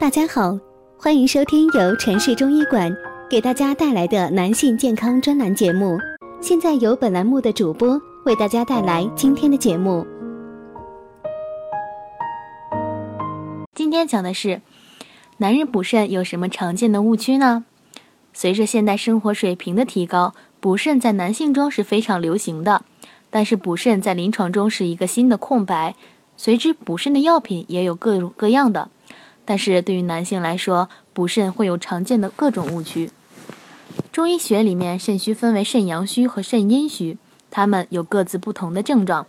大家好，欢迎收听由城市中医馆给大家带来的男性健康专栏节目。现在由本栏目的主播为大家带来今天的节目。今天讲的是，男人补肾有什么常见的误区呢？随着现代生活水平的提高，补肾在男性中是非常流行的。但是补肾在临床中是一个新的空白，随之补肾的药品也有各种各样的。但是对于男性来说，补肾会有常见的各种误区。中医学里面，肾虚分为肾阳虚和肾阴虚，它们有各自不同的症状。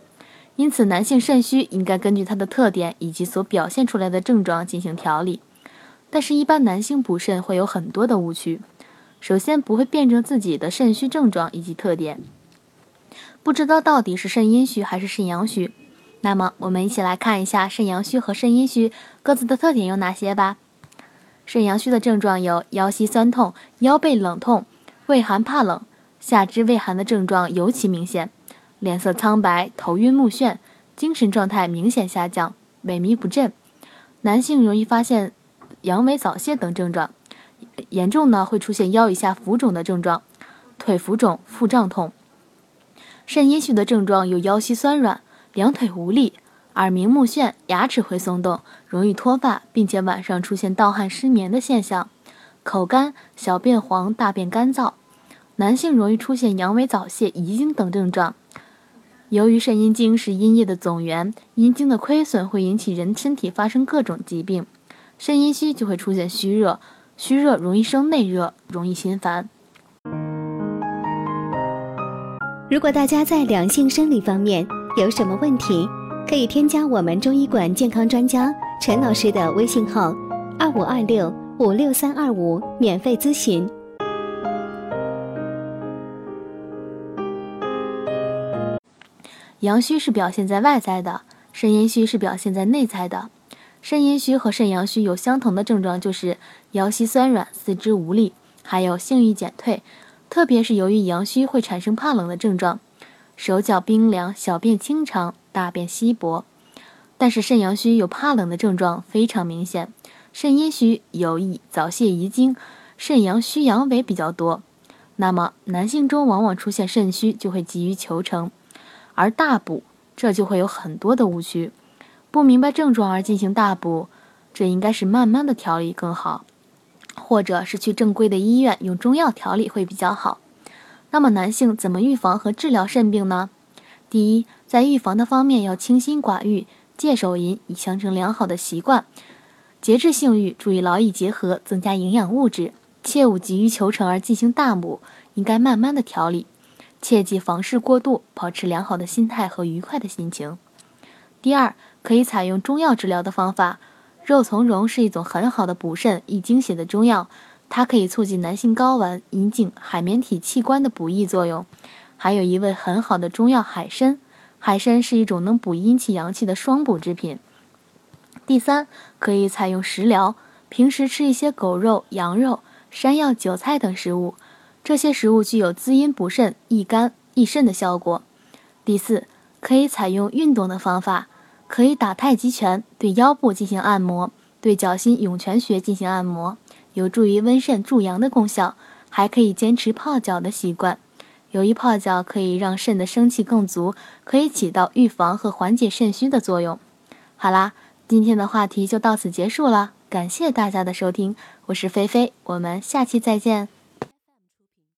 因此，男性肾虚应该根据它的特点以及所表现出来的症状进行调理。但是，一般男性补肾会有很多的误区。首先，不会辨证自己的肾虚症状以及特点。不知道到底是肾阴虚还是肾阳虚，那么我们一起来看一下肾阳虚和肾阴虚各自的特点有哪些吧。肾阳虚的症状有腰膝酸痛、腰背冷痛、畏寒怕冷，下肢畏寒的症状尤其明显，脸色苍白、头晕目眩，精神状态明显下降、萎靡不振。男性容易发现阳痿早泄等症状，严重呢会出现腰以下浮肿的症状，腿浮肿、腹胀痛。肾阴虚的症状有腰膝酸软、两腿无力、耳鸣目眩、牙齿会松动、容易脱发，并且晚上出现盗汗、失眠的现象；口干、小便黄、大便干燥。男性容易出现阳痿早泄、遗精等症状。由于肾阴经是阴液的总源，阴经的亏损会引起人身体发生各种疾病。肾阴虚就会出现虚热，虚热容易生内热，容易心烦。如果大家在两性生理方面有什么问题，可以添加我们中医馆健康专家陈老师的微信号：二五二六五六三二五，免费咨询。阳虚是表现在外在的，肾阴虚是表现在内在的。肾阴虚和肾阳虚有相同的症状，就是腰膝酸软、四肢无力，还有性欲减退。特别是由于阳虚会产生怕冷的症状，手脚冰凉，小便清长，大便稀薄。但是肾阳虚有怕冷的症状非常明显，肾阴虚有易早泄遗精，肾阳虚阳痿比较多。那么男性中往往出现肾虚就会急于求成，而大补这就会有很多的误区，不明白症状而进行大补，这应该是慢慢的调理更好。或者是去正规的医院用中药调理会比较好。那么男性怎么预防和治疗肾病呢？第一，在预防的方面要清心寡欲，戒手淫，以形成良好的习惯，节制性欲，注意劳逸结合，增加营养物质，切勿急于求成而进行大补，应该慢慢的调理，切忌房事过度，保持良好的心态和愉快的心情。第二，可以采用中药治疗的方法。肉苁蓉是一种很好的补肾益精血的中药，它可以促进男性睾丸、阴茎、海绵体器官的补益作用。还有一味很好的中药海参，海参是一种能补阴气阳气的双补之品。第三，可以采用食疗，平时吃一些狗肉、羊肉、山药、韭菜等食物，这些食物具有滋阴补肾、益肝益肾的效果。第四，可以采用运动的方法。可以打太极拳，对腰部进行按摩，对脚心涌泉穴进行按摩，有助于温肾助阳的功效。还可以坚持泡脚的习惯，由于泡脚可以让肾的生气更足，可以起到预防和缓解肾虚的作用。好啦，今天的话题就到此结束了，感谢大家的收听，我是菲菲，我们下期再见。